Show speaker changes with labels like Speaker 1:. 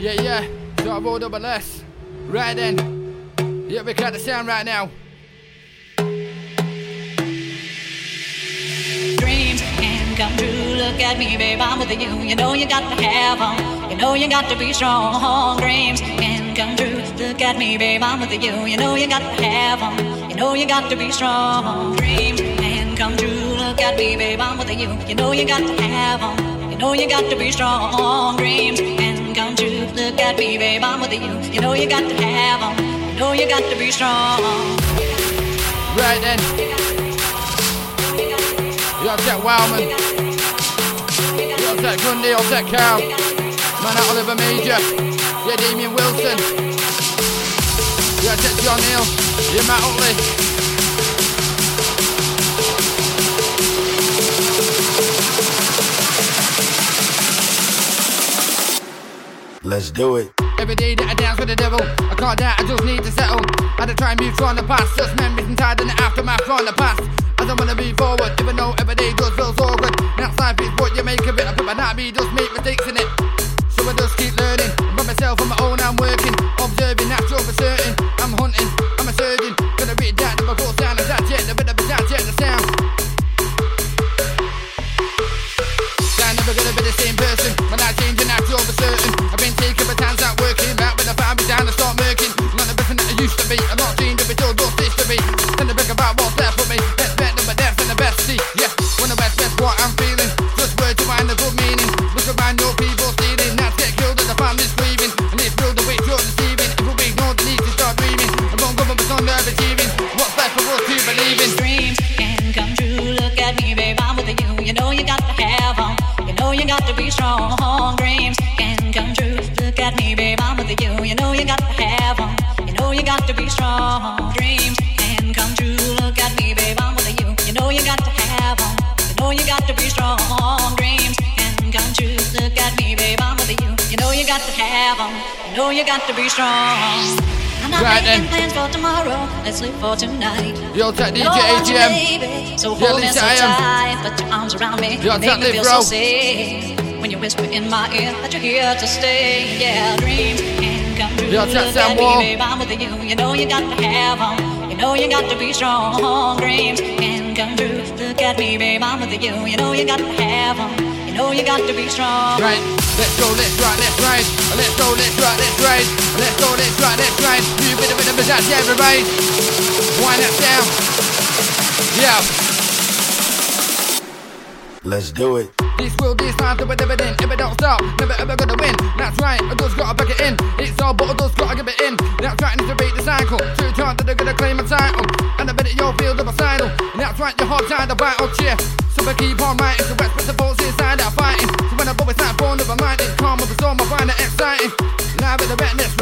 Speaker 1: Yeah, yeah. All double S. Right then. Yeah, we got the sound right now.
Speaker 2: Dreams can come true. Look at me, babe. I'm with you. You know you got to have them. You know you got to be strong. Dreams can come true. Look at me, babe. I'm with you. You know you got to have them. You know you got to be strong. Dreams can come true. Look at me, babe. I'm with you. You know you got to have them. You know you got to be strong. Dreams come true. Look at me, babe. I'm with you. You know you got to have them. You know you got to be strong.
Speaker 1: Right then. You got that Wildman. You got that Grundy, you got that Carl. Man, that Oliver Major. Yeah, Damien Wilson. You got that John Hill. Yeah, Matt Utley.
Speaker 3: Let's do it.
Speaker 1: Every day that I dance with the devil, I can't doubt, I just need to settle. I had to try and move from the past, just memories and tied in the aftermath from the past. I don't wanna move forward, even though every day does feel so good. Now life is what you make of it, I put my not be just make mistakes in it. So I just keep learning, by myself on my own, I'm working, observing, natural for certain. I'm hunting, I'm a surgeon, gonna read that, never go down, and that's it, the of a that's it, the sound. I'm never gonna be the same person
Speaker 2: got to be strong. Dreams can come true. Look at me, babe, I'm with you. You know you got to have them. You know you got to be strong. Dreams can come true. Look at me, babe, I'm with you. You know you got to have them. You know you got to be strong. Dreams can come true. Look at me, babe, I'm with you. You know you got to have them. You know you got to be strong. I'm not
Speaker 1: Right then.
Speaker 2: plans for tomorrow. Let's live for tonight.
Speaker 1: Yo, tech DJ AGM.
Speaker 2: So
Speaker 1: Yeah,
Speaker 2: hold me so
Speaker 1: I am.
Speaker 2: tight, put your arms around me,
Speaker 1: Yo,
Speaker 2: make me feel
Speaker 1: bro.
Speaker 2: so safe. When you whisper in my ear that you're here to stay, yeah, dreams can come true.
Speaker 1: Yo, tech
Speaker 2: Look at me, babe, I'm with you. You know you got to have 'em. You know you got to be strong. Dreams can come true. Look at me, babe, I'm with you. You know you got to have 'em. You know you got to be strong.
Speaker 1: Right, let's go, let's ride, let's ride. Let's go, let's ride, let's ride. Let's go, let's ride, let's ride. You bit of bit of a everybody. Wind that down. Yeah,
Speaker 3: Let's do it.
Speaker 1: this will, this time, do it, ever If it don't stop, never ever gonna win. That's right, I just gotta back it in. It's all, but I just gotta give it in. That's right, I need to beat the cycle. Two times that they're gonna claim a title. And I bet it your field of a sidle. That's right, you're hard time to battle, cheer. So I keep on writing, so respect the force inside out fighting. So when I always time for never mind, it's calm, but it's all my find it exciting. Now with the wetness,